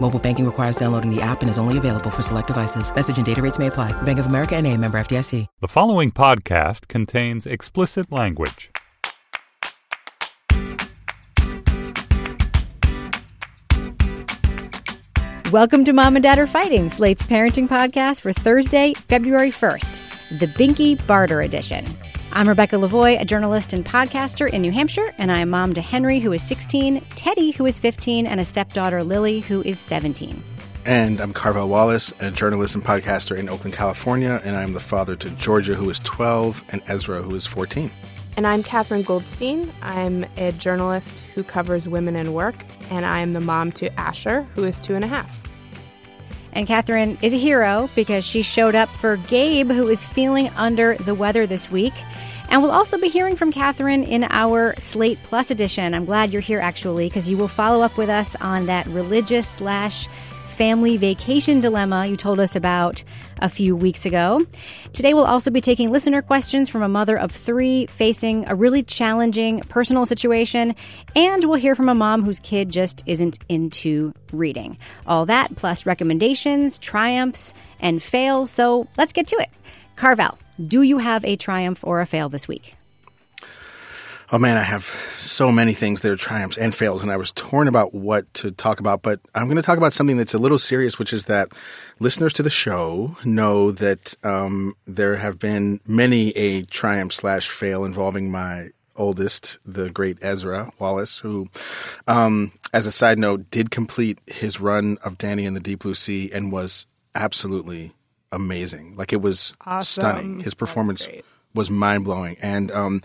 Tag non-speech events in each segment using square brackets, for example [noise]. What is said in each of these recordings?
Mobile banking requires downloading the app and is only available for select devices. Message and data rates may apply. Bank of America and a member FDIC. The following podcast contains explicit language. Welcome to Mom and Dad Are Fighting, Slate's parenting podcast for Thursday, February 1st, the Binky Barter Edition. I'm Rebecca Lavoie, a journalist and podcaster in New Hampshire, and I am mom to Henry, who is 16, Teddy, who is 15, and a stepdaughter, Lily, who is 17. And I'm Carvel Wallace, a journalist and podcaster in Oakland, California, and I'm the father to Georgia, who is 12, and Ezra, who is 14. And I'm Katherine Goldstein. I'm a journalist who covers women in work, and I am the mom to Asher, who is two and a half. And Katherine is a hero because she showed up for Gabe, who is feeling under the weather this week. And we'll also be hearing from Katherine in our Slate Plus edition. I'm glad you're here actually, because you will follow up with us on that religious slash family vacation dilemma you told us about a few weeks ago. Today, we'll also be taking listener questions from a mother of three facing a really challenging personal situation, and we'll hear from a mom whose kid just isn't into reading. All that, plus recommendations, triumphs, and fails. So let's get to it. Carvel, do you have a triumph or a fail this week? Oh man, I have so many things that are triumphs and fails, and I was torn about what to talk about. But I'm going to talk about something that's a little serious, which is that listeners to the show know that um, there have been many a triumph slash fail involving my oldest, the great Ezra Wallace, who, um, as a side note, did complete his run of Danny and the Deep Blue Sea and was absolutely amazing. Like it was Awesome. stunning. His performance. Was mind blowing, and um,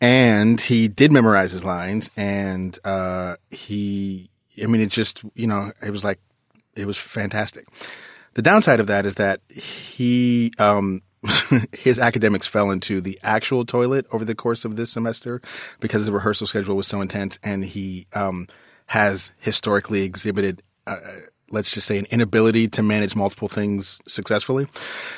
and he did memorize his lines, and uh, he, I mean, it just you know, it was like it was fantastic. The downside of that is that he. Um, [laughs] his academics fell into the actual toilet over the course of this semester because the rehearsal schedule was so intense, and he um, has historically exhibited uh, let's just say an inability to manage multiple things successfully.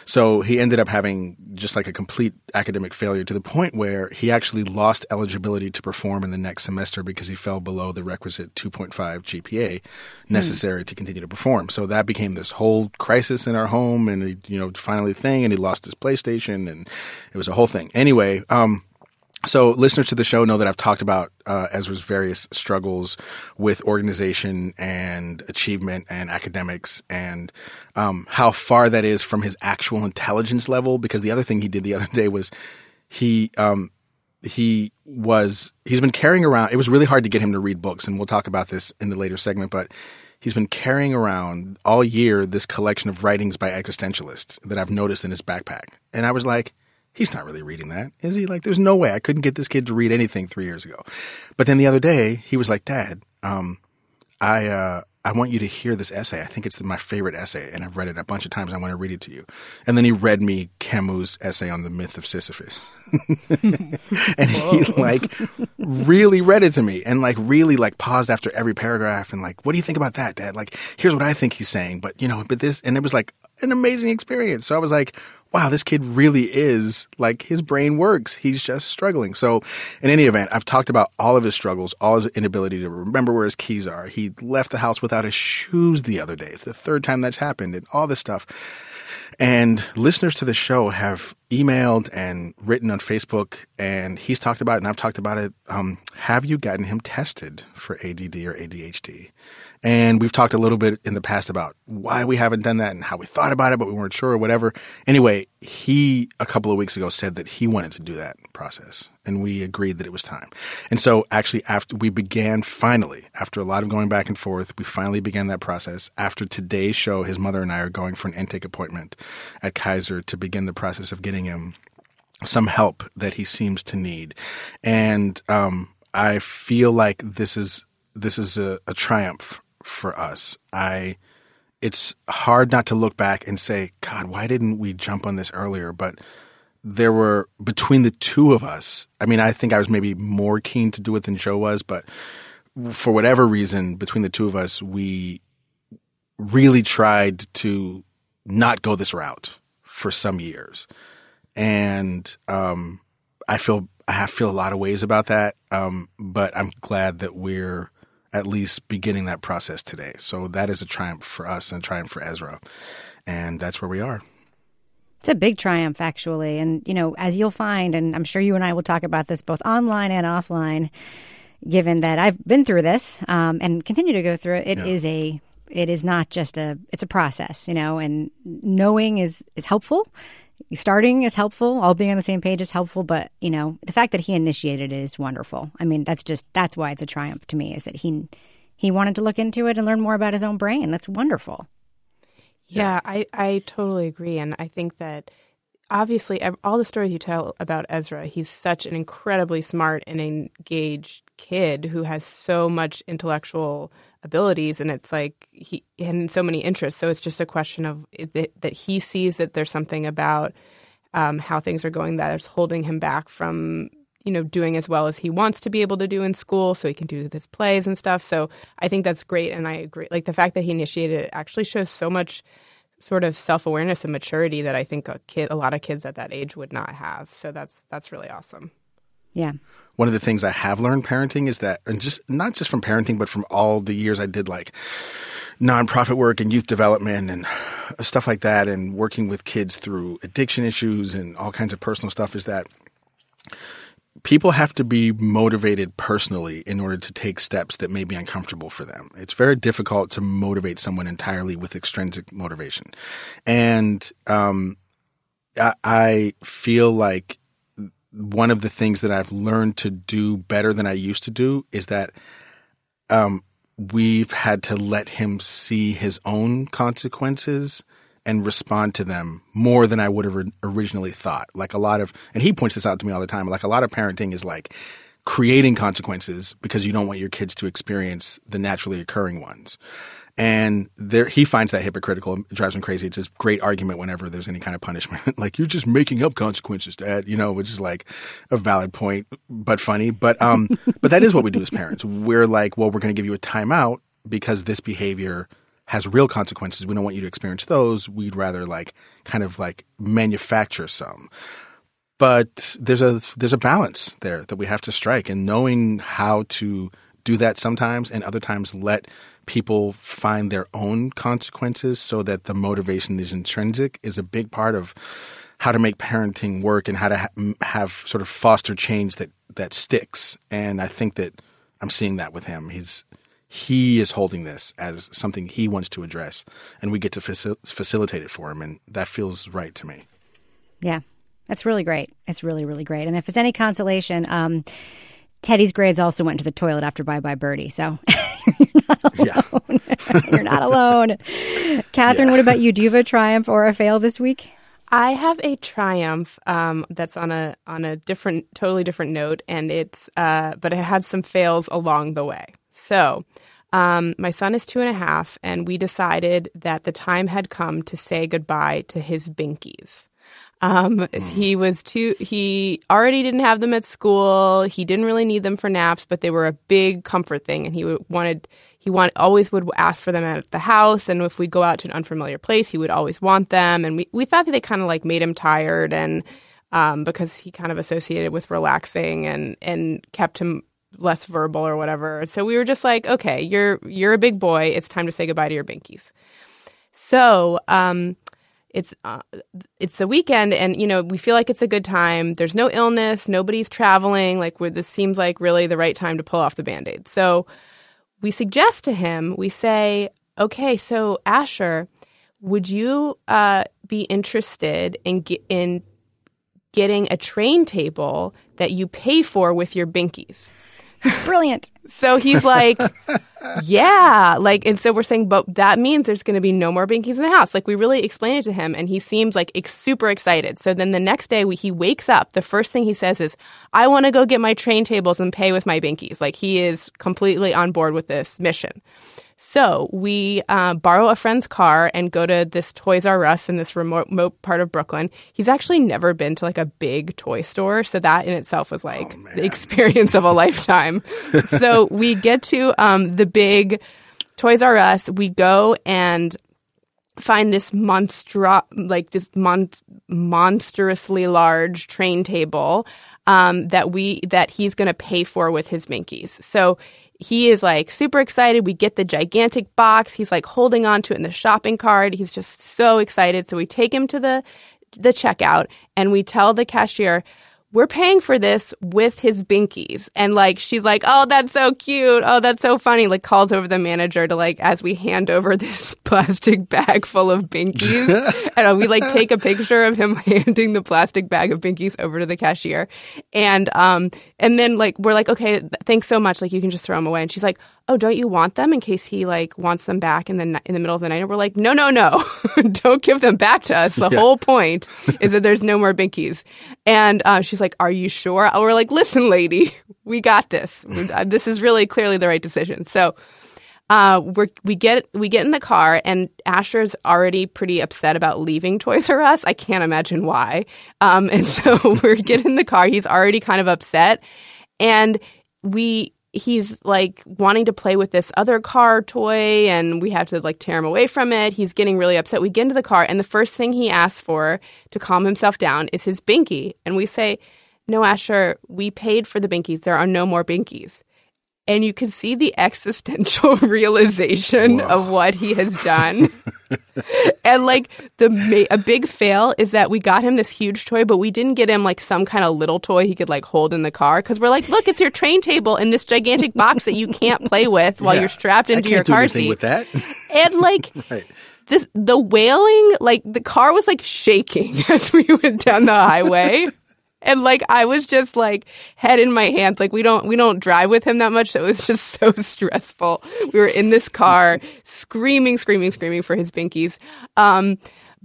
So he ended up having just like a complete academic failure to the point where he actually lost eligibility to perform in the next semester because he fell below the requisite 2.5 GPA necessary to continue to perform. So that became this whole crisis in our home and he, you know finally thing and he lost his PlayStation and it was a whole thing. Anyway, um so, listeners to the show know that I've talked about uh, Ezra's various struggles with organization and achievement and academics and um, how far that is from his actual intelligence level. Because the other thing he did the other day was he um, he was he's been carrying around. It was really hard to get him to read books, and we'll talk about this in the later segment. But he's been carrying around all year this collection of writings by existentialists that I've noticed in his backpack, and I was like he's not really reading that, is he? Like, there's no way I couldn't get this kid to read anything three years ago. But then the other day, he was like, Dad, um, I, uh, I want you to hear this essay. I think it's my favorite essay, and I've read it a bunch of times. I want to read it to you. And then he read me Camus' essay on the myth of Sisyphus, [laughs] and he like really read it to me, and like really like paused after every paragraph, and like, what do you think about that, Dad? Like, here's what I think he's saying, but you know, but this, and it was like an amazing experience. So I was like, wow, this kid really is like his brain works. He's just struggling. So, in any event, I've talked about all of his struggles, all his inability to remember where his keys are. He left the house without his shoes the other day. It's the third time that's happened, and all this stuff. And listeners to the show have emailed and written on Facebook, and he's talked about it, and I've talked about it. Um, have you gotten him tested for ADD or ADHD? And we've talked a little bit in the past about why we haven't done that and how we thought about it, but we weren't sure or whatever. Anyway, he a couple of weeks ago said that he wanted to do that process, and we agreed that it was time. And so, actually, after we began finally, after a lot of going back and forth, we finally began that process. After today's show, his mother and I are going for an intake appointment at Kaiser to begin the process of getting him some help that he seems to need. And um, I feel like this is this is a, a triumph for us. I it's hard not to look back and say, God, why didn't we jump on this earlier? But there were between the two of us. I mean, I think I was maybe more keen to do it than Joe was, but for whatever reason, between the two of us, we really tried to not go this route for some years, and um, I feel I feel a lot of ways about that. Um, but I'm glad that we're at least beginning that process today. So that is a triumph for us and a triumph for Ezra. And that's where we are. It's a big triumph, actually. And, you know, as you'll find, and I'm sure you and I will talk about this both online and offline, given that I've been through this um, and continue to go through it, it yeah. is a it is not just a it's a process you know and knowing is is helpful starting is helpful. All being on the same page is helpful but you know the fact that he initiated it is wonderful. I mean that's just that's why it's a triumph to me is that he he wanted to look into it and learn more about his own brain. That's wonderful. Yeah, I, I totally agree and i think that obviously all the stories you tell about ezra he's such an incredibly smart and engaged kid who has so much intellectual abilities and it's like he and so many interests. So it's just a question of that he sees that there's something about um, how things are going that is holding him back from you know doing as well as he wants to be able to do in school so he can do his plays and stuff. So i think that's great and i agree like the fact that he initiated it actually shows so much sort of self-awareness and maturity that i think a kid a lot of kids at that age would not have. So that's that's really awesome yeah one of the things I have learned parenting is that, and just not just from parenting, but from all the years I did like nonprofit work and youth development and stuff like that, and working with kids through addiction issues and all kinds of personal stuff, is that people have to be motivated personally in order to take steps that may be uncomfortable for them. It's very difficult to motivate someone entirely with extrinsic motivation. And um, I, I feel like one of the things that I've learned to do better than I used to do is that um, we've had to let him see his own consequences and respond to them more than I would have originally thought. Like a lot of, and he points this out to me all the time. Like a lot of parenting is like creating consequences because you don't want your kids to experience the naturally occurring ones. And there, he finds that hypocritical. It drives him crazy. It's a great argument whenever there's any kind of punishment. [laughs] like you're just making up consequences, Dad. You know, which is like a valid point, but funny. But um, [laughs] but that is what we do as parents. We're like, well, we're going to give you a timeout because this behavior has real consequences. We don't want you to experience those. We'd rather like kind of like manufacture some. But there's a there's a balance there that we have to strike, and knowing how to do that sometimes, and other times let people find their own consequences so that the motivation is intrinsic is a big part of how to make parenting work and how to ha- have sort of foster change that that sticks. And I think that I'm seeing that with him. He's he is holding this as something he wants to address, and we get to facil- facilitate it for him, and that feels right to me. Yeah, that's really great. It's really really great. And if it's any consolation, um, Teddy's grades also went to the toilet after Bye Bye Birdie, so [laughs] you're not alone. Yeah. [laughs] you're not alone. Katherine, yeah. what about you? Do you have a triumph or a fail this week? I have a triumph um, that's on a on a different, totally different note, and it's uh, but it had some fails along the way. So, um, my son is two and a half, and we decided that the time had come to say goodbye to his binkies. Um, mm. He was too. He already didn't have them at school. He didn't really need them for naps, but they were a big comfort thing, and he would wanted. He want always would ask for them at the house, and if we go out to an unfamiliar place, he would always want them. And we we thought that they kind of like made him tired, and um, because he kind of associated with relaxing and and kept him less verbal or whatever. So we were just like, okay, you're you're a big boy. It's time to say goodbye to your binkies. So um, it's uh, it's the weekend, and you know we feel like it's a good time. There's no illness, nobody's traveling. Like this seems like really the right time to pull off the band aid. So we suggest to him, we say, okay, so Asher, would you uh, be interested in ge- in getting a train table that you pay for with your binkies? Brilliant. So he's like, [laughs] yeah, like, and so we're saying, but that means there's going to be no more binkies in the house. Like, we really explained it to him, and he seems like ex- super excited. So then the next day, we, he wakes up. The first thing he says is, "I want to go get my train tables and pay with my binkies." Like, he is completely on board with this mission. So we uh, borrow a friend's car and go to this Toys R Us in this remote, remote part of Brooklyn. He's actually never been to like a big toy store, so that in itself was like the experience of a [laughs] lifetime. so we get to um, the big Toys R Us. We go and find this monstro like this mon- monstrously large train table um, that we that he's going to pay for with his binkies. So he is like super excited. We get the gigantic box. He's like holding on to it in the shopping cart. He's just so excited. So we take him to the the checkout and we tell the cashier, we're paying for this with his binkies. And like, she's like, oh, that's so cute. Oh, that's so funny. Like, calls over the manager to like, as we hand over [laughs] this plastic bag full of binkies. [laughs] and we like take a picture of him [laughs] handing the plastic bag of binkies over to the cashier. And, um, and then like, we're like, okay, thanks so much. Like, you can just throw them away. And she's like, oh, don't you want them in case he like wants them back in the in the middle of the night? And we're like, no, no, no, [laughs] don't give them back to us. The Yeah. whole point [laughs] is that there's no more binkies. And uh, she's like, are you sure? We're like, listen, lady, we got this. Uh, This is really clearly the right decision. So. Uh, we're, we get we get in the car and Asher's already pretty upset about leaving Toys R Us. I can't imagine why. Um, and so [laughs] we get in the car. He's already kind of upset, and we he's like wanting to play with this other car toy and we have to like tear him away from it. He's getting really upset. We get into the car and the first thing he asks for to calm himself down is his binky. And we say, No, Asher, we paid for the binkies. There are no more binkies. And you can see the existential [laughs] realization of what he has done. [laughs] and like the ma- a big fail is that we got him this huge toy, but we didn't get him like some kind of little toy he could like hold in the car because we're like, look, it's your train table in this gigantic box that you can't play with while Yeah. you're strapped into your car seat. with that. [laughs] And like Right. this, the wailing, like the car was like shaking as we went down the highway. And like I was just like head in my hands. Like we don't we don't drive with him that much, so it was just [laughs] so stressful. We were in this car screaming, screaming, screaming for his binkies. Um,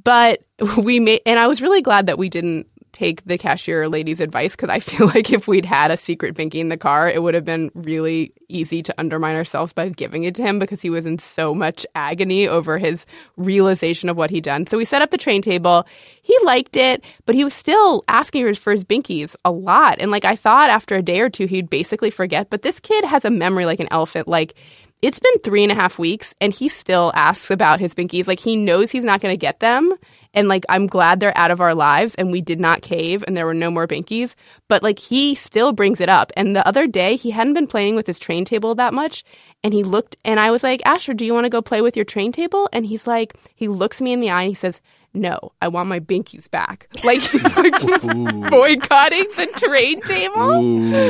but we made, and I was really glad that we didn't take the cashier lady's advice because I [laughs] feel like if we'd had a secret binky in the car, it would have been really easy to undermine ourselves by giving it to him because he was in so much agony over his realization of what he'd done. So we set up the train table. He liked it, but he was still asking for his binkies a lot. And like I thought after a day or two, he'd basically forget. But this kid has a memory like an elephant. Like it's been three and a half weeks and he still asks about his binkies. Like he knows he's not going to get them. And like I'm glad they're out of our lives and we did not cave and there were no more binkies. But like he still brings it up. And the other day he hadn't been playing with his train table that much. And he looked and I was like, Asher, do you want to go play with your train table? And he's like, he looks me in the eye and he says, no, I want my binkies back. [laughs] Like, like [laughs] boycotting the trade table.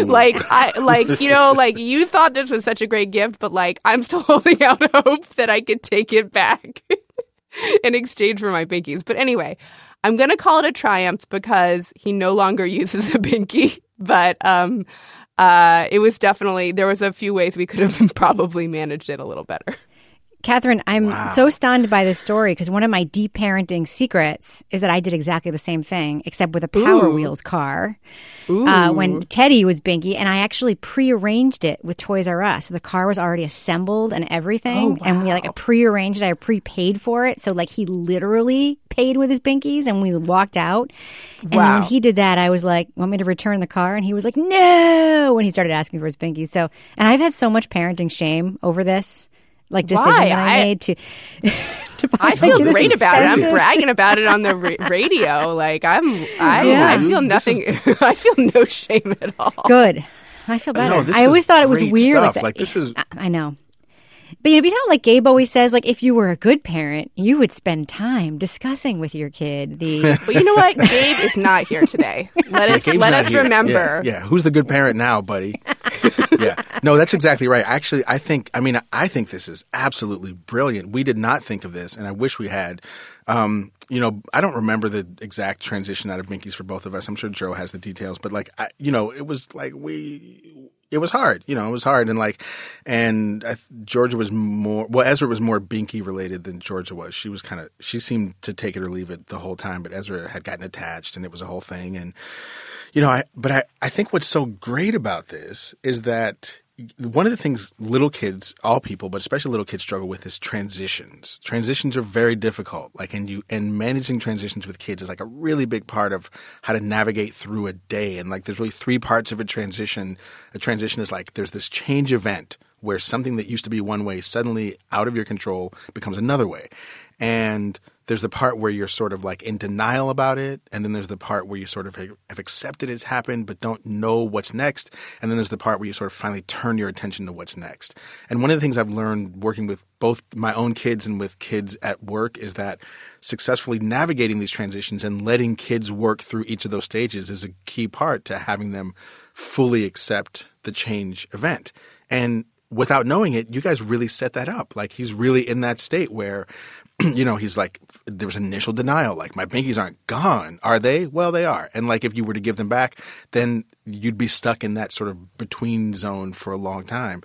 Like I like you know like you thought this was such a great gift, but like I'm still [laughs] holding out hope that I could take it back in exchange for my binkies. But anyway, I'm gonna call it a triumph because he no longer uses a binky. But um, uh, it was definitely there was a few ways we could have probably managed it a little better. Katherine, I'm so stunned by this story because one of my deep parenting secrets is that I did exactly the same thing, except with a Power Ooh. Wheels car. Uh, when Teddy was Binky, and I actually prearranged it with Toys R Us. So the car was already assembled and everything, and we like prearranged it. I prepaid for it, so like he literally paid with his Binkies, and we walked out. And then when he did that, I was like, "Want me to return the car?" And he was like, "No!" When he started asking for his Binkies. So, and I've had so much parenting shame over this. Like decision Why? that I, I- made to. [laughs] to buy I feel like, great about it. I'm bragging about it on the [laughs] ra- radio. Like I'm, I, Yeah. I feel nothing. [laughs] I feel no shame at all. Good. I feel better. No, I always thought it was weird. stuff. that- Like, this is- I, I know. But you know, you know, like Gabe always says, like if you were a good parent, you would spend time discussing with your kid the. [laughs] But you know what? Gabe is not here today. [laughs] Let us Gabe's let us here. remember. Yeah, yeah. who's the good parent now, buddy? [laughs] yeah, no, that's exactly right. Actually, I think. I mean, I think this is absolutely brilliant. We did not think of this, and I wish we had. Um, you know, I don't remember the exact transition out of Binkies for both of us. I'm sure Joe has the details, but like, I, you know, it was like we. It was hard, you know. It was hard, and like, and I, Georgia was more. Well, Ezra was more Binky related than Georgia was. She was kind of. She seemed to take it or leave it the whole time, but Ezra had gotten attached, and it was a whole thing. And you know, I, but I, I think what's so great about this is that one of the things little kids, all people, but especially little kids struggle with is transitions. Transitions are very difficult. Like, and you, and managing transitions with kids is like a really big part of how to navigate through a day. And like, there's really three parts of a transition. A transition is like, there's this change event where something that used to be one way suddenly out of your control becomes another way. And there's the part where you're sort of like in denial about it, and then there's the part where you sort of have accepted it's happened but don't know what's next, and then there's the part where you sort of finally turn your attention to what's next. And one of the things I've learned working with both my own kids and with kids at work is that successfully navigating these transitions and letting kids work through each of those stages is a key part to having them fully accept the change event. And without knowing it, you guys really set that up. Like he's really in that state where [clears throat] you know, he's like, there was initial denial. Like, my binkies aren't gone, are they? Well, they are. And like, if you were to give them back, then you'd be stuck in that sort of between zone for a long time.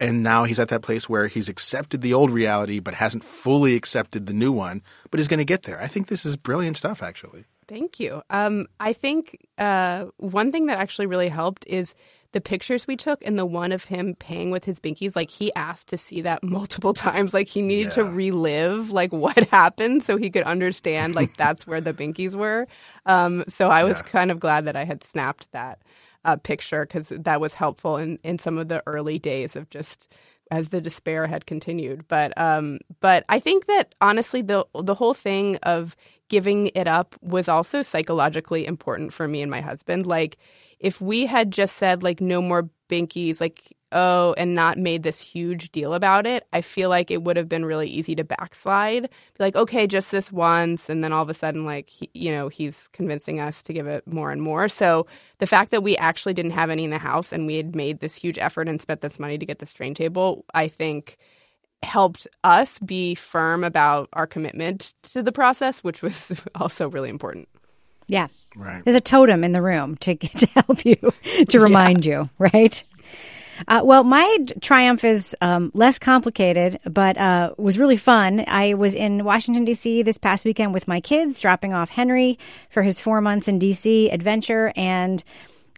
And now he's at that place where he's accepted the old reality, but hasn't fully accepted the new one, but he's going to get there. I think this is brilliant stuff, actually. Thank you. Um, I think uh, one thing that actually really helped is the pictures we took and the one of him paying with his binkies. Like he asked to see that [laughs] multiple times. Like he needed to relive like what [laughs] happened so he could understand like [laughs] that's where the binkies were. Um, so I was Yeah. kind of glad that I had snapped that uh, picture because that was helpful in in some of the early days of just as the despair had continued. But um, but I think that honestly, the the whole thing of giving it up was also psychologically important for me and my husband. Like, if we had just said like no more binkies, like oh, and not made this huge deal about it, I feel like it would have been really easy to backslide. Be like, okay, just this once, and then all of a sudden, like he, you know, he's convincing us to give it more and more. So the fact that we actually didn't have any in the house and we had made this huge effort and spent this money to get this train table, I think helped us be firm about our commitment to the process, which was [laughs] also really important. Yeah. Right. There's a totem in the room to, [laughs] to help you, to remind you, right? Uh, well, my triumph is um, less complicated, but uh, was really fun. I was in Washington, D.C. this past weekend with my kids, dropping off Henry for his four months in D.C. adventure, and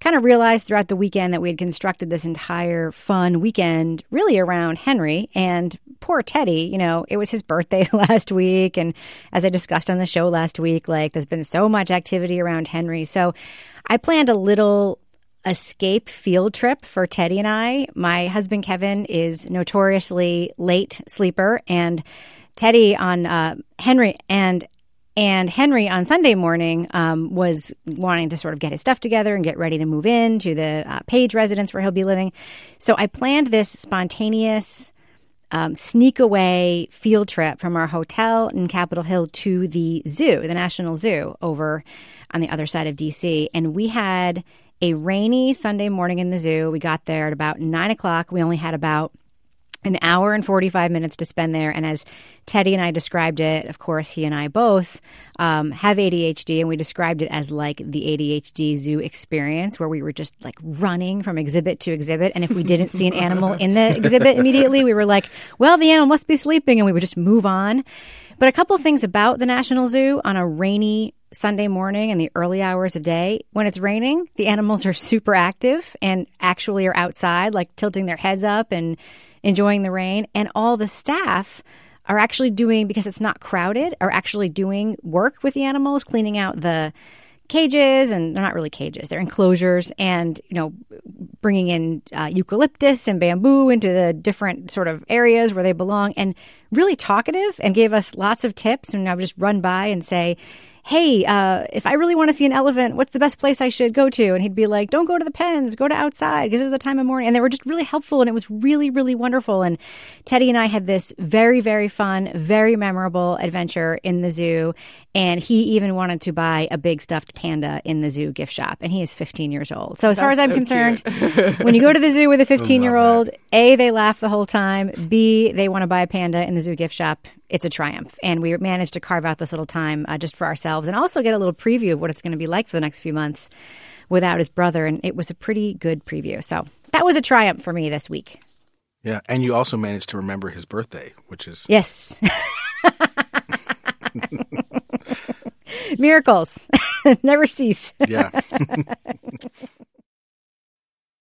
kind of realized throughout the weekend that we had constructed this entire fun weekend really around Henry and poor Teddy. You know, it was his birthday [laughs] last week. And as I discussed on the show last week, like there's been so much activity around Henry. So I planned a little escape field trip for Teddy and I. My husband Kevin is notoriously late sleeper, and Teddy on uh, Henry and and Henry on Sunday morning um, was wanting to sort of get his stuff together and get ready to move in to the uh, Page residence where he'll be living. So I planned this spontaneous um, sneak away field trip from our hotel in Capitol Hill to the zoo, the National Zoo, over on the other side of DC. And we had a rainy Sunday morning in the zoo. We got there at about nine o'clock. We only had about an hour and 45 minutes to spend there. And as Teddy and I described it, of course, he and I both um, have ADHD, and we described it as like the ADHD zoo experience, where we were just like running from exhibit to exhibit. And if we didn't see an animal in the exhibit [laughs] immediately, we were like, well, the animal must be sleeping, and we would just move on. But a couple things about the National Zoo on a rainy Sunday morning in the early hours of day. When it's raining, the animals are super active and actually are outside, like tilting their heads up and enjoying the rain. And all the staff are actually doing, because it's not crowded, are actually doing work with the animals, cleaning out the cages and they're not really cages they're enclosures and you know bringing in uh, eucalyptus and bamboo into the different sort of areas where they belong and really talkative and gave us lots of tips. And I would just run by and say, hey, uh, if I really want to see an elephant, what's the best place I should go to? And he'd be like, don't go to the pens, go to outside because it's the time of morning. And they were just really helpful and it was really, really wonderful. And Teddy and I had this very, very fun, very memorable adventure in the zoo. And he even wanted to buy a big stuffed panda in the zoo gift shop. And he is 15 years old. So as far as I'm so concerned, when you go to the zoo with a [laughs] 15 year old. A, they laugh the whole time. B, they want to buy a panda in the zoo gift shop. It's a triumph. And we managed to carve out this little time uh, just for ourselves and also get a little preview of what it's going to be like for the next few months without his brother. And it was a pretty good preview. So that was a triumph for me this week. Yeah, and you also managed to remember his birthday, which is Yes. [laughs] [laughs] Miracles [laughs] never cease. yeah.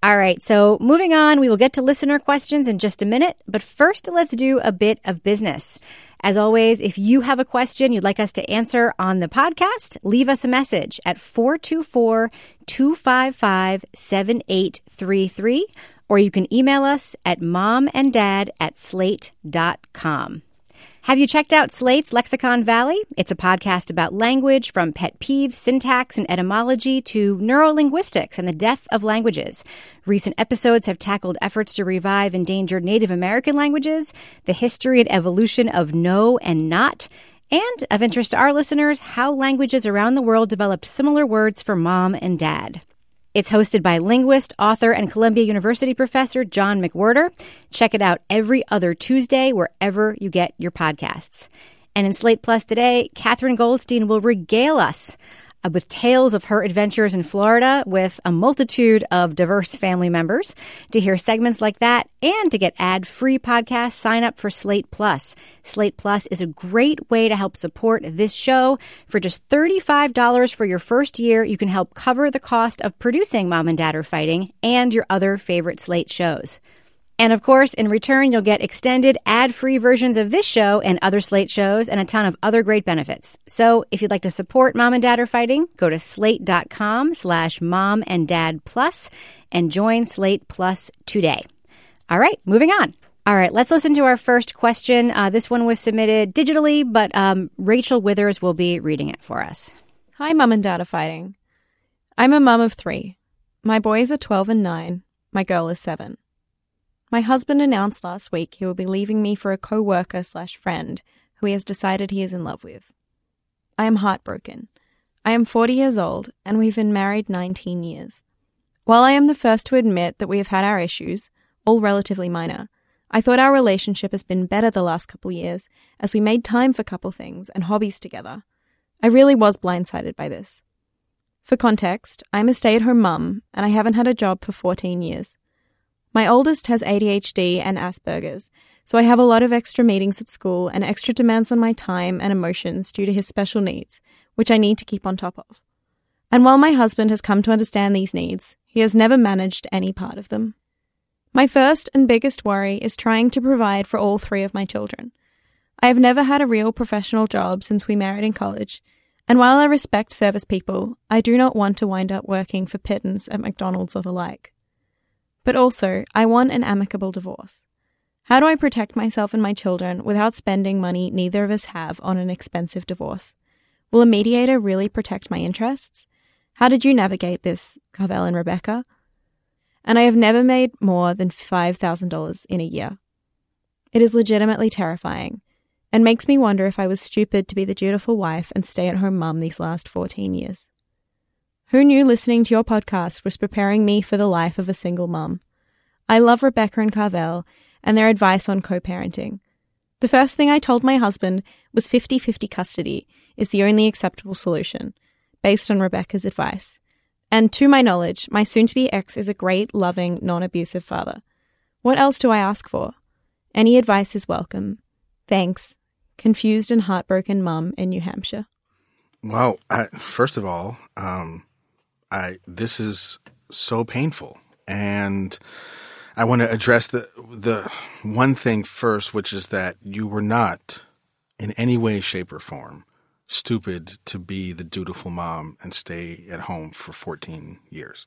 All right, so moving on, we will get to listener questions in just a minute, but first let's do a bit of business. As always, if you have a question you'd like us to answer on the podcast, leave us a message at 424 255 7833, or you can email us at momanddad at slate.com. Have you checked out Slate's Lexicon Valley? It's a podcast about language from pet peeves, syntax, and etymology to neurolinguistics and the death of languages. Recent episodes have tackled efforts to revive endangered Native American languages, the history and evolution of no and not, and of interest to our listeners, how languages around the world developed similar words for mom and dad. It's hosted by linguist, author, and Columbia University professor John McWhorter. Check it out every other Tuesday wherever you get your podcasts. And in Slate Plus today, Katherine Goldstein will regale us uh, with tales of her adventures in Florida with a multitude of diverse family members. To hear segments like that and to get ad-free podcasts, sign up for Slate Plus. Slate Plus is a great way to help support this show. For just $35 for your first year, you can help cover the cost of producing Mom and Dad Are Fighting and your other favorite Slate shows. And of course, in return, you'll get extended ad free versions of this show and other Slate shows and a ton of other great benefits. So if you'd like to support Mom and Dad Are Fighting, go to slate.com slash mom and dad plus and join Slate Plus today. All right, moving on. All right, let's listen to our first question. Uh, this one was submitted digitally, but um, Rachel Withers will be reading it for us. Hi, Mom and Dad are fighting. I'm a mom of three. My boys are 12 and 9. My girl is 7. My husband announced last week he will be leaving me for a co worker slash friend who he has decided he is in love with. I am heartbroken. I am 40 years old and we've been married 19 years. While I am the first to admit that we have had our issues, all relatively minor, I thought our relationship has been better the last couple years as we made time for couple things and hobbies together. I really was blindsided by this. For context, I'm a stay at home mum and I haven't had a job for 14 years. My oldest has ADHD and Asperger's, so I have a lot of extra meetings at school and extra demands on my time and emotions due to his special needs, which I need to keep on top of. And while my husband has come to understand these needs, he has never managed any part of them. My first and biggest worry is trying to provide for all three of my children. I have never had a real professional job since we married in college, and while I respect service people, I do not want to wind up working for pittance at McDonald's or the like. But also, I want an amicable divorce. How do I protect myself and my children without spending money neither of us have on an expensive divorce? Will a mediator really protect my interests? How did you navigate this, Carvel and Rebecca? And I have never made more than $5,000 in a year. It is legitimately terrifying and makes me wonder if I was stupid to be the dutiful wife and stay at home mum these last 14 years. Who knew listening to your podcast was preparing me for the life of a single mum? I love Rebecca and Carvel and their advice on co parenting. The first thing I told my husband was 50 50 custody is the only acceptable solution, based on Rebecca's advice. And to my knowledge, my soon to be ex is a great, loving, non abusive father. What else do I ask for? Any advice is welcome. Thanks. Confused and heartbroken mum in New Hampshire. Well, I, first of all, um, I this is so painful, and I want to address the the one thing first, which is that you were not in any way, shape, or form stupid to be the dutiful mom and stay at home for 14 years.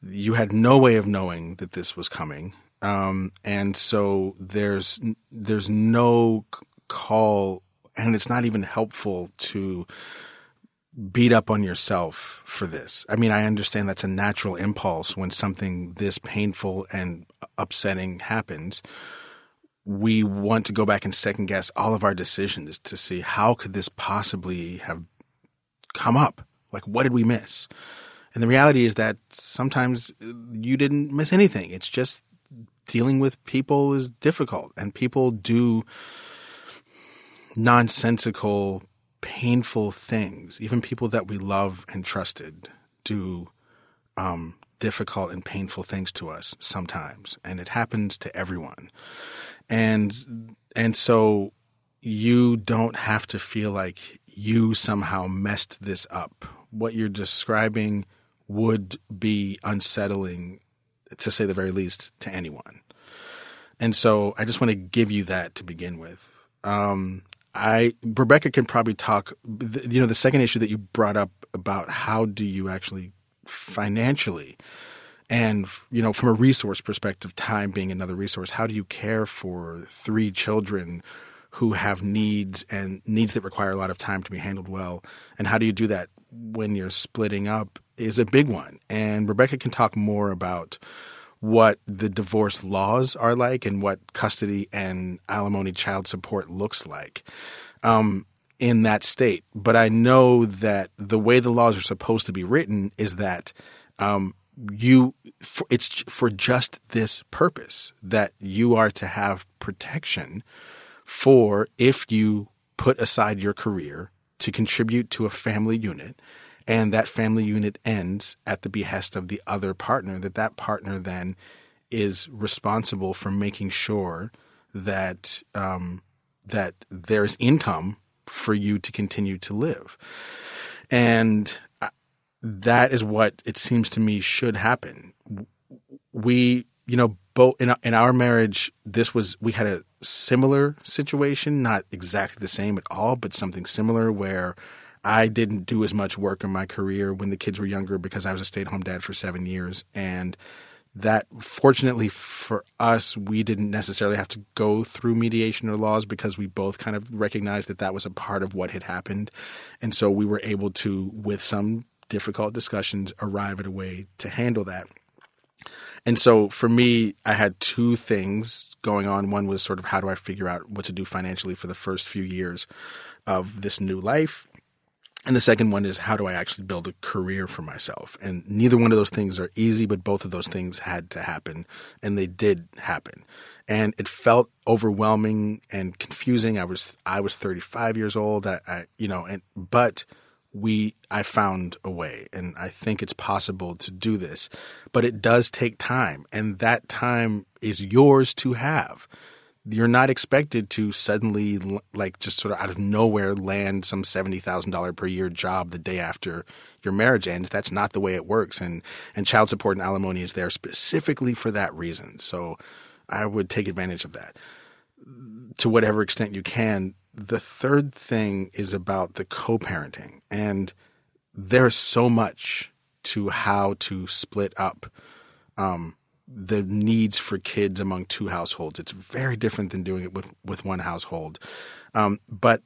You had no way of knowing that this was coming. Um, and so there's there's no call, and it's not even helpful to beat up on yourself for this. I mean, I understand that's a natural impulse when something this painful and upsetting happens. We want to go back and second guess all of our decisions to see how could this possibly have come up? Like, what did we miss? And the reality is that sometimes you didn't miss anything. It's just dealing with people is difficult, and people do nonsensical, painful things. Even people that we love and trusted do um, difficult and painful things to us sometimes, and it happens to everyone. And and so you don't have to feel like you somehow messed this up. What you're describing would be unsettling, to say the very least, to anyone. And so I just want to give you that to begin with. Um, I Rebecca can probably talk. You know, the second issue that you brought up about how do you actually financially and you know from a resource perspective time being another resource how do you care for three children who have needs and needs that require a lot of time to be handled well and how do you do that when you're splitting up is a big one and rebecca can talk more about what the divorce laws are like and what custody and alimony child support looks like um, in that state. But I know that the way the laws are supposed to be written is that um, you for, it's for just this purpose that you are to have protection for if you put aside your career to contribute to a family unit and that family unit ends at the behest of the other partner, that that partner then is responsible for making sure that um, that there's income for you to continue to live, and uh, that is what it seems to me should happen. We, you know, both in in our marriage, this was we had a similar situation, not exactly the same at all, but something similar where I didn't do as much work in my career when the kids were younger because I was a stay at home dad for seven years. And that fortunately for us, we didn't necessarily have to go through mediation or laws because we both kind of recognized that that was a part of what had happened. And so we were able to, with some difficult discussions, arrive at a way to handle that. And so for me, I had two things going on. One was sort of how do I figure out what to do financially for the first few years of this new life? And the second one is how do I actually build a career for myself? And neither one of those things are easy, but both of those things had to happen and they did happen. And it felt overwhelming and confusing. I was I was 35 years old. I, I you know, and but we I found a way and I think it's possible to do this. But it does take time and that time is yours to have you're not expected to suddenly like just sort of out of nowhere land some $70,000 per year job the day after your marriage ends. That's not the way it works and and child support and alimony is there specifically for that reason. So I would take advantage of that to whatever extent you can. The third thing is about the co-parenting and there's so much to how to split up um, the needs for kids among two households. It's very different than doing it with, with one household. Um, but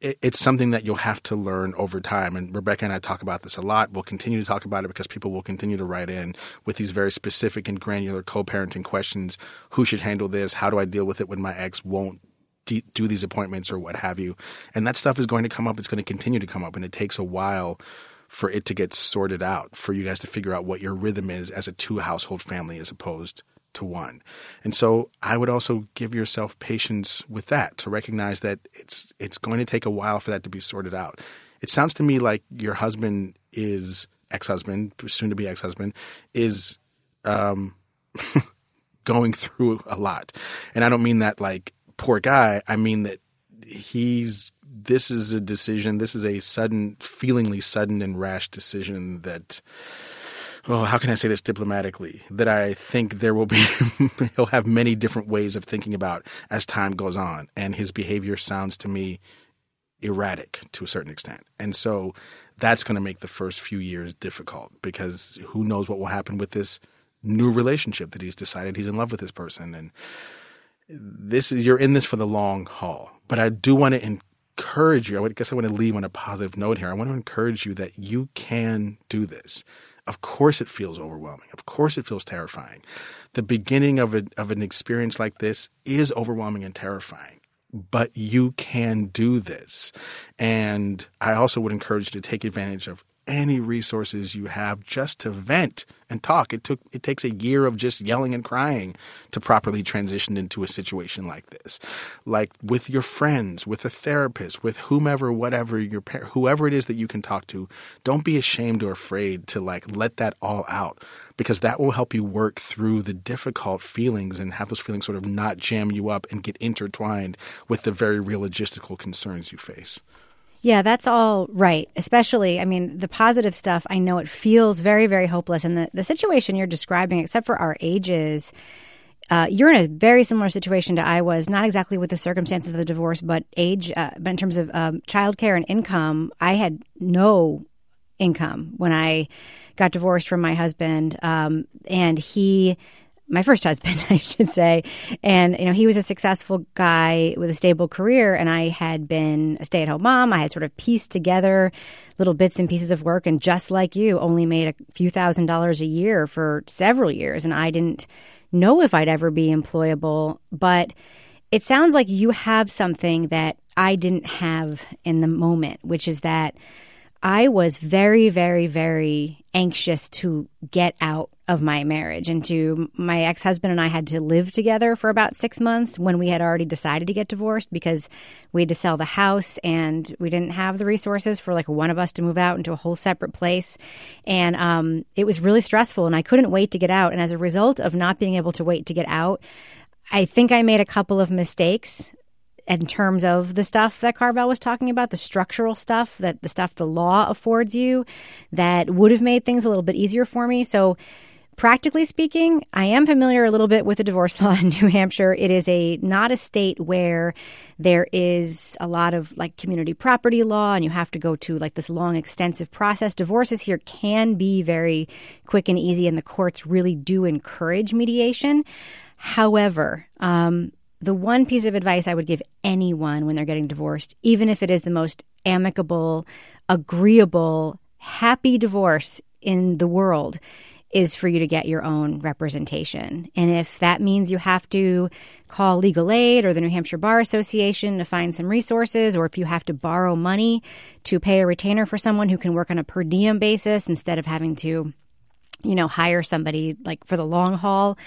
it, it's something that you'll have to learn over time. And Rebecca and I talk about this a lot. We'll continue to talk about it because people will continue to write in with these very specific and granular co parenting questions. Who should handle this? How do I deal with it when my ex won't do these appointments or what have you? And that stuff is going to come up. It's going to continue to come up. And it takes a while for it to get sorted out, for you guys to figure out what your rhythm is as a two household family as opposed to one. And so I would also give yourself patience with that to recognize that it's it's going to take a while for that to be sorted out. It sounds to me like your husband is ex-husband, soon to be ex-husband, is um, [laughs] going through a lot. And I don't mean that like poor guy. I mean that he's this is a decision. This is a sudden, feelingly sudden and rash decision that. Oh, how can I say this diplomatically? That I think there will be, [laughs] he'll have many different ways of thinking about as time goes on. And his behavior sounds to me erratic to a certain extent. And so that's going to make the first few years difficult because who knows what will happen with this new relationship that he's decided he's in love with this person. And this is, you're in this for the long haul. But I do want to encourage you. I guess I want to leave on a positive note here. I want to encourage you that you can do this. Of course, it feels overwhelming. Of course, it feels terrifying. The beginning of, a, of an experience like this is overwhelming and terrifying, but you can do this. And I also would encourage you to take advantage of any resources you have just to vent and talk. It took it takes a year of just yelling and crying to properly transition into a situation like this. Like with your friends, with a therapist, with whomever, whatever your whoever it is that you can talk to, don't be ashamed or afraid to like let that all out because that will help you work through the difficult feelings and have those feelings sort of not jam you up and get intertwined with the very real logistical concerns you face. Yeah, that's all right. Especially, I mean, the positive stuff, I know it feels very, very hopeless. And the, the situation you're describing, except for our ages, uh, you're in a very similar situation to I was, not exactly with the circumstances of the divorce, but age, uh, but in terms of um, childcare and income, I had no income when I got divorced from my husband. Um, and he, my first husband, [laughs] I should say. And, you know, he was a successful guy with a stable career, and I had been a stay at home mom. I had sort of pieced together little bits and pieces of work, and just like you, only made a few thousand dollars a year for several years. And I didn't know if I'd ever be employable. But it sounds like you have something that I didn't have in the moment, which is that I was very, very, very anxious to get out of my marriage and to my ex-husband and I had to live together for about 6 months when we had already decided to get divorced because we had to sell the house and we didn't have the resources for like one of us to move out into a whole separate place and um, it was really stressful and I couldn't wait to get out and as a result of not being able to wait to get out I think I made a couple of mistakes in terms of the stuff that Carvel was talking about, the structural stuff, that the stuff the law affords you that would have made things a little bit easier for me. So, practically speaking, I am familiar a little bit with the divorce [laughs] law in New Hampshire. It is a not a state where there is a lot of like community property law and you have to go to like this long extensive process. Divorces here can be very quick and easy and the courts really do encourage mediation. However, um, the one piece of advice I would give anyone when they're getting divorced, even if it is the most amicable, agreeable, happy divorce in the world, is for you to get your own representation. And if that means you have to call legal aid or the New Hampshire Bar Association to find some resources, or if you have to borrow money to pay a retainer for someone who can work on a per diem basis instead of having to, you know, hire somebody like for the long haul,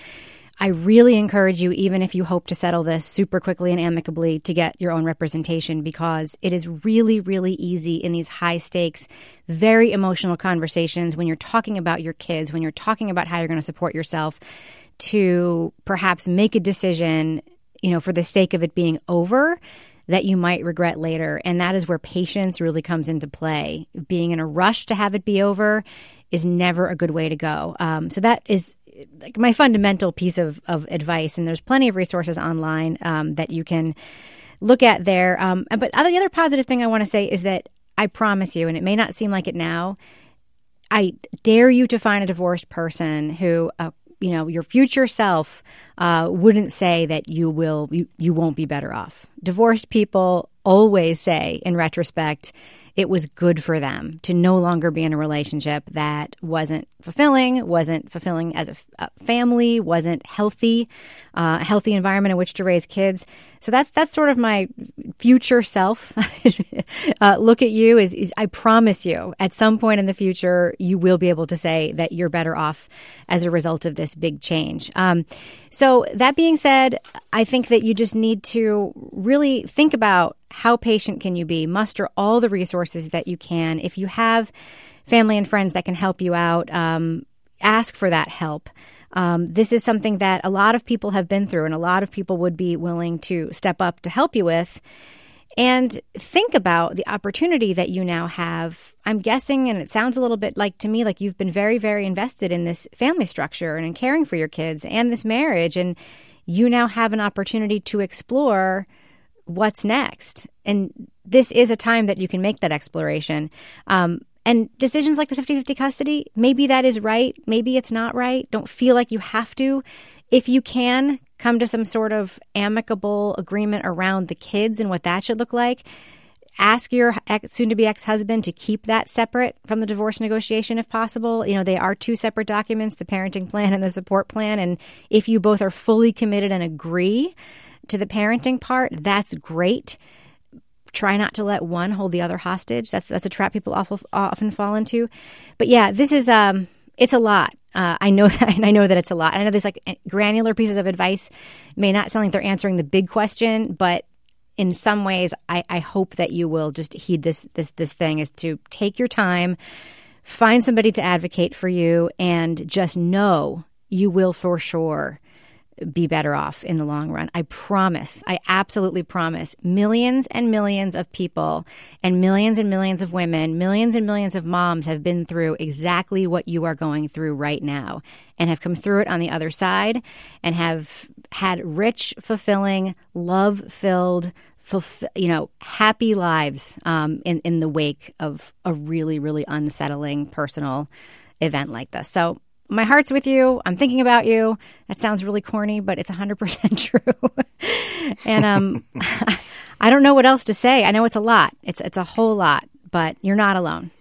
I really encourage you, even if you hope to settle this super quickly and amicably, to get your own representation because it is really, really easy in these high stakes, very emotional conversations when you're talking about your kids, when you're talking about how you're going to support yourself, to perhaps make a decision, you know, for the sake of it being over that you might regret later. And that is where patience really comes into play. Being in a rush to have it be over is never a good way to go. Um, so that is like my fundamental piece of, of advice, and there's plenty of resources online um, that you can look at there. Um, but the other positive thing I want to say is that I promise you, and it may not seem like it now, I dare you to find a divorced person who, uh, you know, your future self uh, wouldn't say that you will, you, you won't be better off. Divorced people always say, in retrospect, it was good for them to no longer be in a relationship that wasn't fulfilling, wasn't fulfilling as a, a family, wasn't healthy, uh, healthy environment in which to raise kids. So that's that's sort of my future self. [laughs] uh, look at you is, is I promise you, at some point in the future, you will be able to say that you're better off as a result of this big change. Um, so that being said, I think that you just need to really think about how patient can you be? Muster all the resources that you can. If you have family and friends that can help you out, um, ask for that help. Um, this is something that a lot of people have been through, and a lot of people would be willing to step up to help you with. And think about the opportunity that you now have. I'm guessing, and it sounds a little bit like to me like you've been very, very invested in this family structure and in caring for your kids and this marriage. And you now have an opportunity to explore what's next. And this is a time that you can make that exploration. Um, and decisions like the 50 50 custody, maybe that is right, maybe it's not right. Don't feel like you have to. If you can, come to some sort of amicable agreement around the kids and what that should look like. Ask your soon to be ex husband to keep that separate from the divorce negotiation if possible. You know, they are two separate documents the parenting plan and the support plan. And if you both are fully committed and agree to the parenting part, that's great try not to let one hold the other hostage. That's that's a trap people often fall into. But yeah, this is um, it's a lot. Uh, I know [laughs] that, and I know that it's a lot. I know there's like granular pieces of advice may not sound like they're answering the big question, but in some ways, I, I hope that you will just heed this this this thing is to take your time, find somebody to advocate for you, and just know you will for sure be better off in the long run. I promise. I absolutely promise. Millions and millions of people and millions and millions of women, millions and millions of moms have been through exactly what you are going through right now and have come through it on the other side and have had rich, fulfilling, love filled, fulfill, you know, happy lives um, in, in the wake of a really, really unsettling personal event like this. So my heart's with you. I'm thinking about you. That sounds really corny, but it's 100% [laughs] true. and um, [laughs] I don't know what else to say. I know it's a lot. It's it's a whole lot, but you're not alone.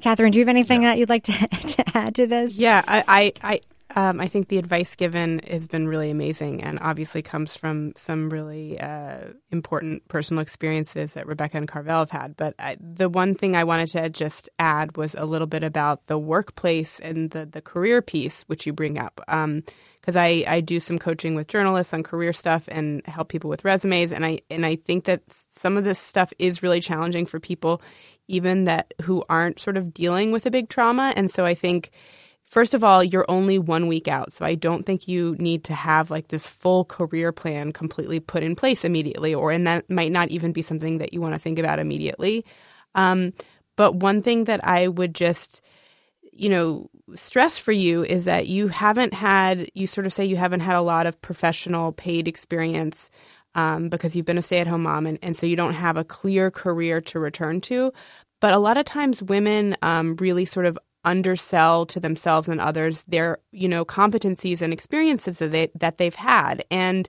Katherine, do you have anything yeah. that you'd like to, [laughs] to add to this? Yeah, I, I, um, I think the advice given has been really amazing and obviously comes from some really uh, important personal experiences that Rebecca and Carvel have had. But I, the one thing I wanted to just add was a little bit about the workplace and the, the career piece, which you bring up. Because um, I, I do some coaching with journalists on career stuff and help people with resumes. And I, and I think that some of this stuff is really challenging for people, even that who aren't sort of dealing with a big trauma. And so I think – First of all, you're only one week out. So I don't think you need to have like this full career plan completely put in place immediately, or and that might not even be something that you want to think about immediately. Um, but one thing that I would just, you know, stress for you is that you haven't had, you sort of say you haven't had a lot of professional paid experience um, because you've been a stay at home mom, and, and so you don't have a clear career to return to. But a lot of times women um, really sort of undersell to themselves and others their you know competencies and experiences that they that they've had. And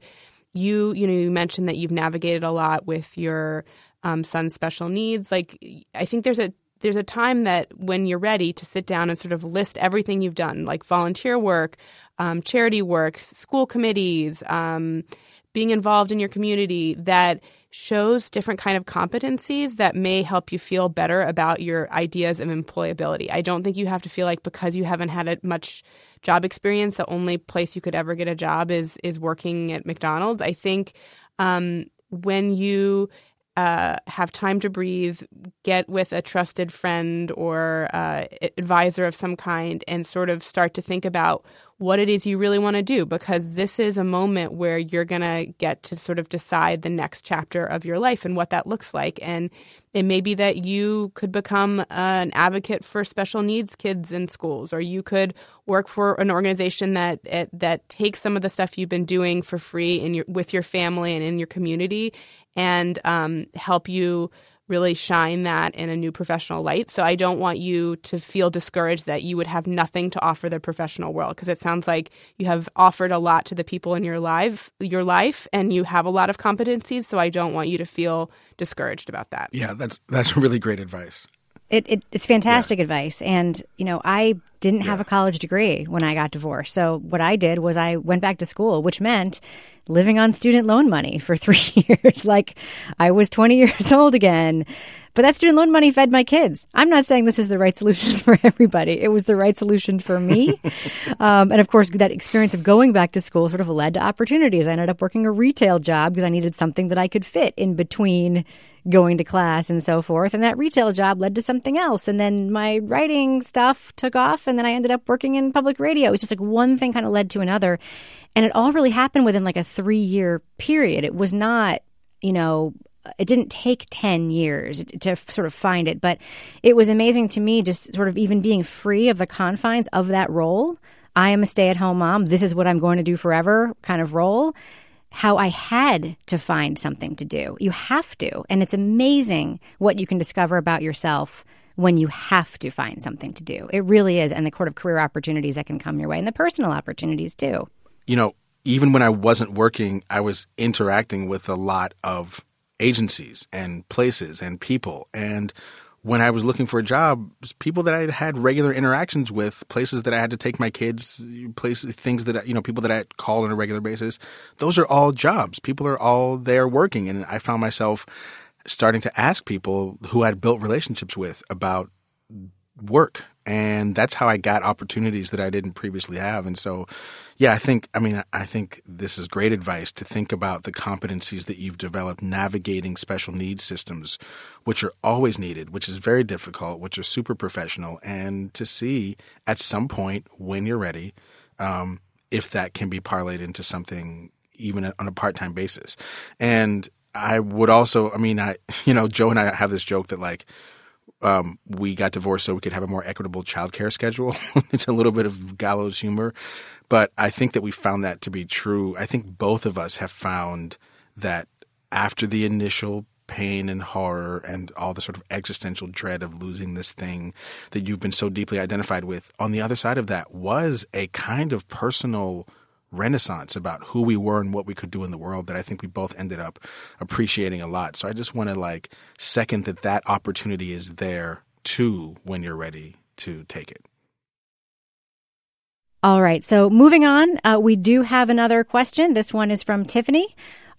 you you know you mentioned that you've navigated a lot with your um, son's special needs. Like i think there's a there's a time that when you're ready to sit down and sort of list everything you've done like volunteer work um, charity work school committees um, being involved in your community that shows different kind of competencies that may help you feel better about your ideas of employability. I don't think you have to feel like because you haven't had a much job experience, the only place you could ever get a job is is working at McDonald's. I think um, when you uh, have time to breathe, get with a trusted friend or uh, advisor of some kind, and sort of start to think about what it is you really want to do because this is a moment where you're going to get to sort of decide the next chapter of your life and what that looks like. And it may be that you could become an advocate for special needs kids in schools, or you could work for an organization that that takes some of the stuff you've been doing for free in your with your family and in your community, and um, help you really shine that in a new professional light. So I don't want you to feel discouraged that you would have nothing to offer the professional world because it sounds like you have offered a lot to the people in your life, your life, and you have a lot of competencies. So I don't want you to feel discouraged about that. Yeah, that's that's [laughs] really great advice. It, it, it's fantastic yeah. advice. And, you know, I didn't have a college degree when I got divorced. So what I did was I went back to school, which meant living on student loan money for [laughs] three years. like I was 20 [laughs] years old again. But that student loan money fed my kids. I'm not saying this is the right [laughs] solution for everybody. It was the right solution for me. um, and of course, that experience of going back to school sort of led to opportunities. I ended up working a retail job because I needed something that I could fit in between going to class and so forth. And that retail job led to something else. And then my writing stuff took off and then I ended up working in public radio. It was just like one thing kind of led to another. And it all really happened within like a three year period. It was not, you know, it didn't take 10 years to sort of find it, but it was amazing to me just sort of even being free of the confines of that role. I am a stay at home mom. This is what I'm going to do forever kind of role. How I had to find something to do. You have to. And it's amazing what you can discover about yourself when you have to find something to do. It really is. And the court of career opportunities that can come your way and the personal opportunities too. You know, even when I wasn't working, I was interacting with a lot of agencies and places and people. And when I was looking for a job, people that I had regular interactions with, places that I had to take my kids, places, things that you know, people that I call on a regular basis, those are all jobs. People are all there working, and I found myself starting to ask people who I'd built relationships with about work and that's how I got opportunities that I didn't previously have. And so, yeah, I think I mean I think this is great advice to think about the competencies that you've developed navigating special needs systems, which are always needed, which is very difficult, which are super professional, and to see at some point when you're ready, um, if that can be parlayed into something even on a part time basis. And I would also, I mean, I [laughs] you know, Joe and I have this joke that like um, we got divorced so we could have a more equitable childcare schedule. [laughs] it's a little bit of gallows humor, but I think that we found that to be true. I think both of us have found that after the initial pain and horror and all the sort of existential dread of losing this thing that you've been so deeply identified with, on the other side of that was a kind of personal – renaissance about who we were and what we could do in the world that I think we both ended up appreciating a lot. So I just want to like second that that opportunity is there too when you're ready to take it. All right. So moving on, uh, we do have another question. This one is from Tiffany,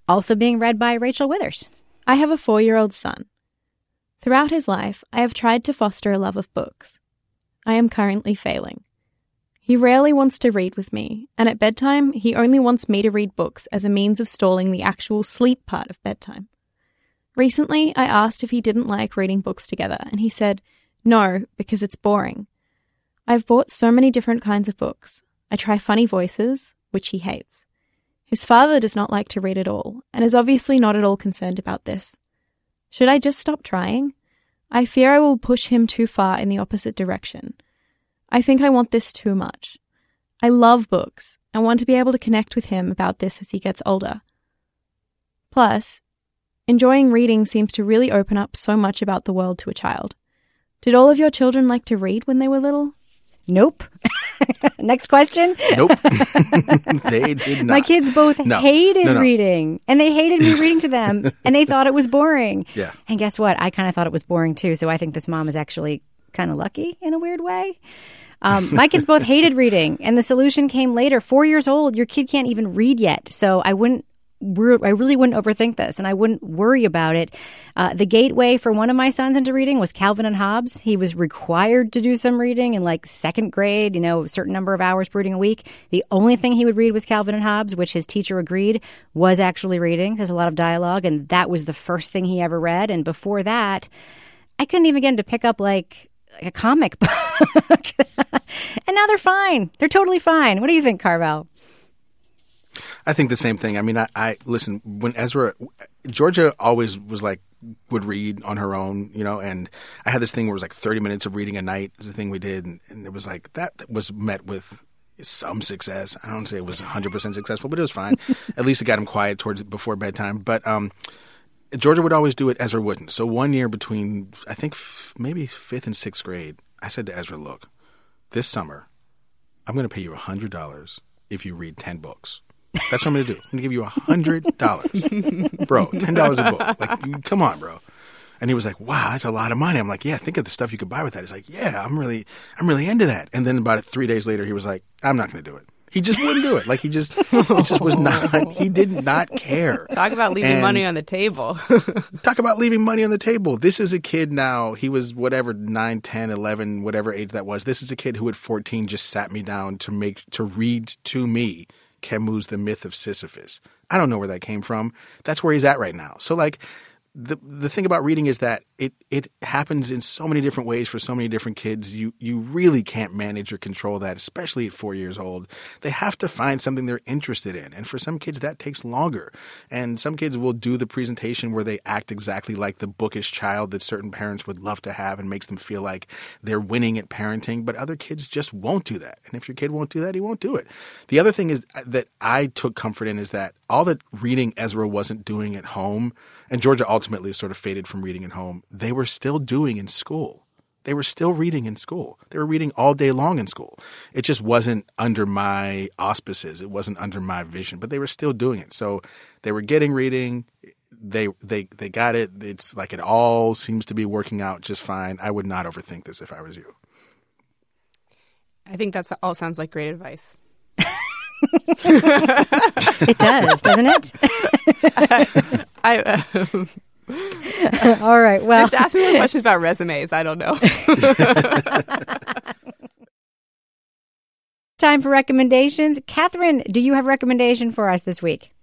also being read by Rachel Withers. I have a four year old son. Throughout his life, I have tried to foster a love of books. I am currently failing. He rarely wants to read with me, and at bedtime, he only wants me to read books as a means of stalling the actual sleep part of bedtime. Recently, I asked if he didn't like reading books together, and he said, no, because it's boring. I've bought so many different kinds of books. I try funny voices, which he hates. His father does not like to read at all, and is obviously not at all concerned about this. Should I just stop trying? I fear I will push him too far in the opposite direction I think I want this too much. I love books and want to be able to connect with him about this as he gets older. Plus, enjoying reading seems to really open up so much about the world to a child. Did all of your children like to read when they were little? Nope. [laughs] Next question. Nope. [laughs] they did not. My kids both no. hated no, no. reading, and they hated me reading to them, [laughs] and they thought it was boring. Yeah. And guess what? I kind of thought it was boring too. So I think this mom is actually kind of lucky in a weird way. Um, [laughs] my kids both hated reading, and the solution came later. Four years old, your kid can't even read yet. So I wouldn't. I really wouldn't overthink this, and I wouldn't worry about it. Uh, the gateway for one of my sons into reading was Calvin and Hobbes. He was required to do some reading in like second grade, you know, a certain number of hours per reading a week. The only thing he would read was Calvin and Hobbes, which his teacher agreed was actually reading. There's a lot of dialogue, and that was the first thing he ever read. And before that, I couldn't even get him to pick up like a comic [laughs] book. and now they're fine. They're totally fine. What do you think, Carvel? I think the same thing. I mean, I, I listen when Ezra, Georgia always was like would read on her own, you know, and I had this thing where it was like 30 minutes of reading a night is the thing we did. And, and it was like that was met with some success. I don't say it was 100% successful, but it was fine. [laughs] At least it got him quiet towards before bedtime. But, um, Georgia would always do it, Ezra wouldn't. So one year between, I think f- maybe fifth and sixth grade, I said to Ezra, look, this summer, I'm going to pay you $100 if you read 10 books. That's what I'm going to do. I'm going to give you $100. [laughs] bro, $10 a book. Like, come on, bro. And he was like, "Wow, that's a lot of money." I'm like, "Yeah, think of the stuff you could buy with that." He's like, "Yeah, I'm really, I'm really into that." And then about three days later, he was like, "I'm not going to do it." He just wouldn't do it. Like he just, he just was not. [laughs] He did not care. Talk about leaving And- money on the table. [laughs] Talk about leaving money on the table. This is a kid now. He was whatever 9, 10, 11, whatever age that was. This is a kid who at 14 just sat me down to make to read to me Camus' The Myth of Sisyphus. I don't know where that came from. That's where he's at right now. So like the the thing about reading is that it it happens in so many different ways for so many different kids. You you really can't manage or control that, especially at four years old. They have to find something they're interested in, and for some kids that takes longer. And some kids will do the presentation where they act exactly like the bookish child that certain parents would love to have, and makes them feel like they're winning at parenting. But other kids just won't do that. And if your kid won't do that, he won't do it. The other thing is uh, that I took comfort in is that all the reading Ezra wasn't doing at home, and Georgia ultimately sort of faded from reading at home, they were still doing in school. They were still reading in school. They were reading all day long in school. It just wasn't under my auspices. It wasn't under my vision, but they were still doing it. So they were getting reading. They they they got it. It's like it all seems to be working out just fine. I would not overthink this if I was you. I think that's all sounds like great advice. [laughs] It does, doesn't it? [laughs] I um, All right. Well, just ask me more questions about resumes. I don't know. [laughs] time for recommendations. Katherine, do you have a recommendation for us this week?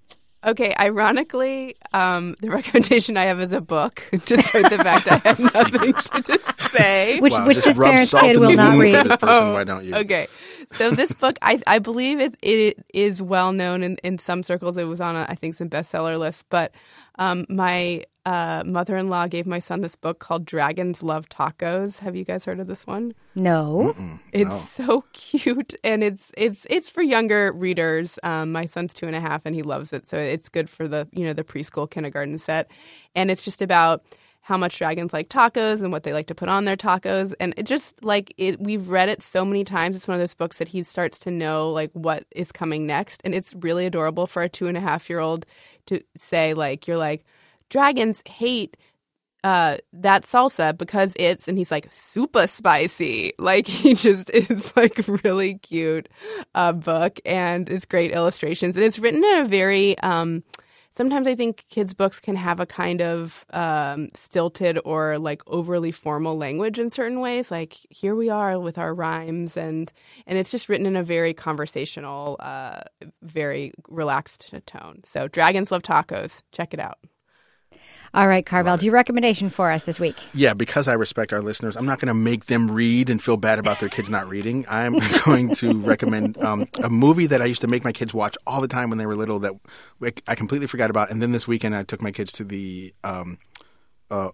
Okay, ironically, um, the recommendation I have is a book, [laughs] despite the fact I have [laughs] nothing to, to say. Which Wow, which just this parent's salt kid will not read. for this person. Why don't you? Okay, so this book, I, I believe it, it is well known in, in some circles. It was on, a, I think, some bestseller lists. But um, my uh, mother in law gave my son this book called Dragons Love Tacos. Have you guys heard of this one? No. It's so [laughs] cute, and it's it's it's for younger readers. Um, my son's two and a half, and he loves it, so it's good for the you know the preschool kindergarten set. And it's just about how much dragons like tacos and what they like to put on their tacos, and it just like it. We've read it so many times. It's one of those books that he starts to know like what is coming next, and it's really adorable for a two and a half year old to say like you're like dragons hate uh that salsa because it's and he's like super spicy. [laughs] Like he just [laughs] is like really cute uh book and it's great illustrations. And it's written in a very um sometimes i think kids books can have a kind of um stilted or like overly formal language in certain ways. Like here we are with our rhymes and and it's just written in a very conversational uh very relaxed tone. So dragons love tacos. Check it out All right, Carvel, do you recommendation for us this week? Yeah, because I respect our listeners, I'm not going to make them read and feel bad about their kids not reading. I'm [laughs] going to recommend um, a movie that I used to make my kids watch all the time when they were little that I completely forgot about. And then this weekend, I took my kids to the um, uh,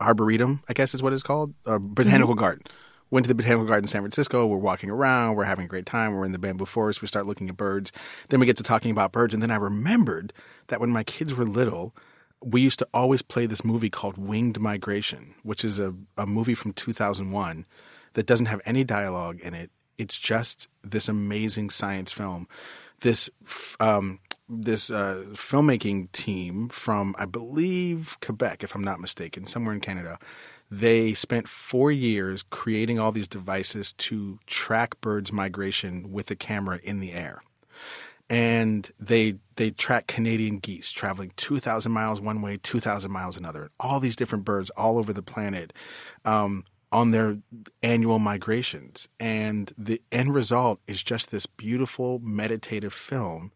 Arboretum, I guess is what it's called, uh, Botanical Garden. Went to the Botanical Garden in San Francisco. We're walking around. We're having a great time. We're in the bamboo forest. We start looking at birds. Then we get to talking about birds. And then I remembered that when my kids were little, we used to always play this movie called Winged Migration, which is a, a movie from 2001 that doesn't have any dialogue in it. It's just this amazing science film. This um, this uh, filmmaking team from, I believe, Quebec, if I'm not mistaken, somewhere in Canada. They spent four years creating all these devices to track birds' migration with a camera in the air and they they track Canadian geese traveling 2,000 miles one way, 2,000 miles another. All these different birds all over the planet um, on their annual migrations, and the end result is just this beautiful meditative film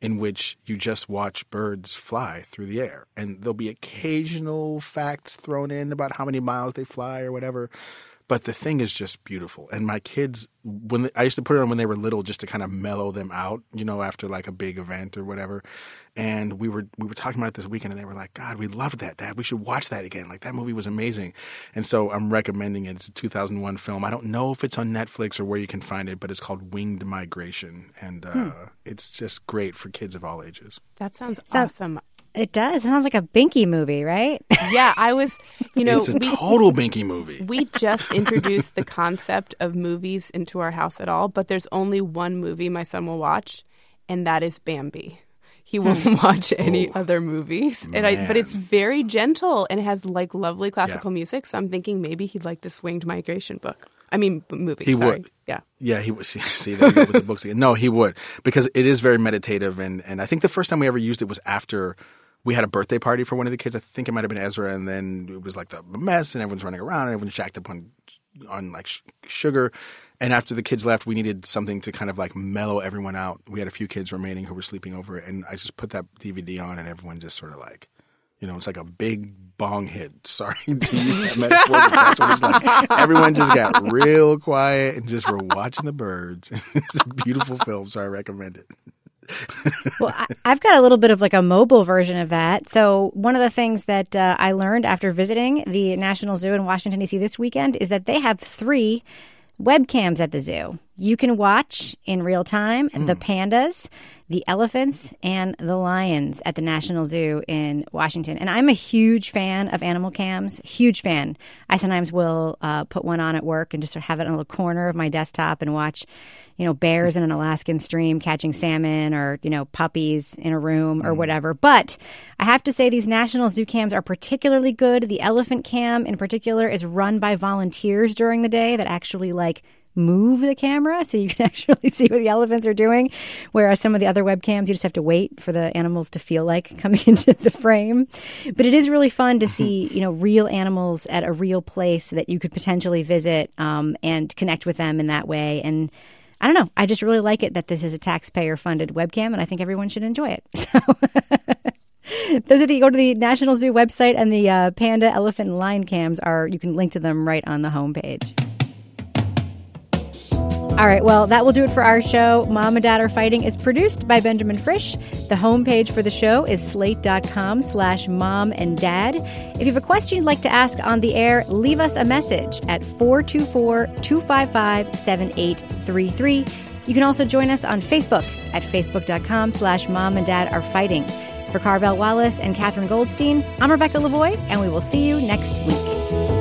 in which you just watch birds fly through the air. And there'll be occasional facts thrown in about how many miles they fly or whatever. But the thing is just beautiful. And my kids, when they, I used to put it on when they were little, just to kind of mellow them out, you know, after like a big event or whatever. And we were we were talking about it this weekend, and they were like, "God, we loved that, Dad. We should watch that again. Like that movie was amazing." And so I'm recommending it. It's a 2001 film. I don't know if it's on Netflix or where you can find it, but it's called Winged Migration, and uh, it's just great for kids of all ages. that sounds Sounds- awesome It does. It sounds like a Binky movie, right? [laughs] yeah i was you know it's a we, total Binky movie. we just introduced the concept of movies into our house at all, but there's only one movie my son will watch, and that is Bambi. He won't hmm. watch any oh, other movies, and I, but it's very gentle and has like lovely classical music. So I'm thinking maybe he'd like the Winged Migration book. I mean, b- movie. He sorry. would. Yeah. Yeah, he would see, [laughs] see there you go with the books again. No, he would because it is very meditative, and and I think the first time we ever used it was after we had a birthday party for one of the kids. I think it might have been Ezra, and then it was like the mess, and everyone's running around, and everyone's jacked up on on like sh- sugar. And after the kids left, we needed something to kind of like mellow everyone out. We had a few kids remaining who were sleeping over, and I just put that DVD on, and everyone just sort of like You know, it's like a big bong hit. [laughs] Sorry to use that metaphor. but that's what it's like. [laughs] Everyone just got real quiet and just were watching the birds. [laughs] it's a beautiful film, so I recommend it. Well, I, have got a little bit of like a mobile version of that. So, one of the things that uh, I learned after visiting the National Zoo in Washington, D.C. this weekend is that they have three webcams at the zoo. You can watch in real time mm. the pandas, the elephants, and the lions at the National Zoo in Washington. And I'm a huge fan of animal cams, huge fan. I sometimes will uh, put one on at work and just sort of have it in a little corner of my desktop and watch you know, bears in an Alaskan stream catching salmon or, you know, puppies in a room or mm. whatever. But I have to say these national zoo cams are particularly good. The elephant cam in particular is run by volunteers during the day that actually like move the camera so you can [laughs] actually see what the elephants are doing. Whereas some of the other webcams, you just have to wait for the animals to feel like [laughs] coming into the frame. But it is really fun to see, [laughs] you know, real animals at a real place that you could potentially visit um, and connect with them in that way. And I don't know. I just really like it that this is a taxpayer funded webcam, and I think everyone should enjoy it. So. Those are the go to the National Zoo website and the uh, panda, elephant, and lion cams are you can link to them right on the homepage. All right, well, that will do it for our show. Mom and Dad Are Fighting is produced by Benjamin Frisch. The homepage for the show is slate.com slash mom and dad. If you have a question you'd like to ask on the air, leave us a message at 424-255-7833. You can also join us on Facebook at facebook.com slash mom and dad are fighting. For Carvel Wallace and Katherine Goldstein, I'm Rebecca Lavoie, and we will see you next week.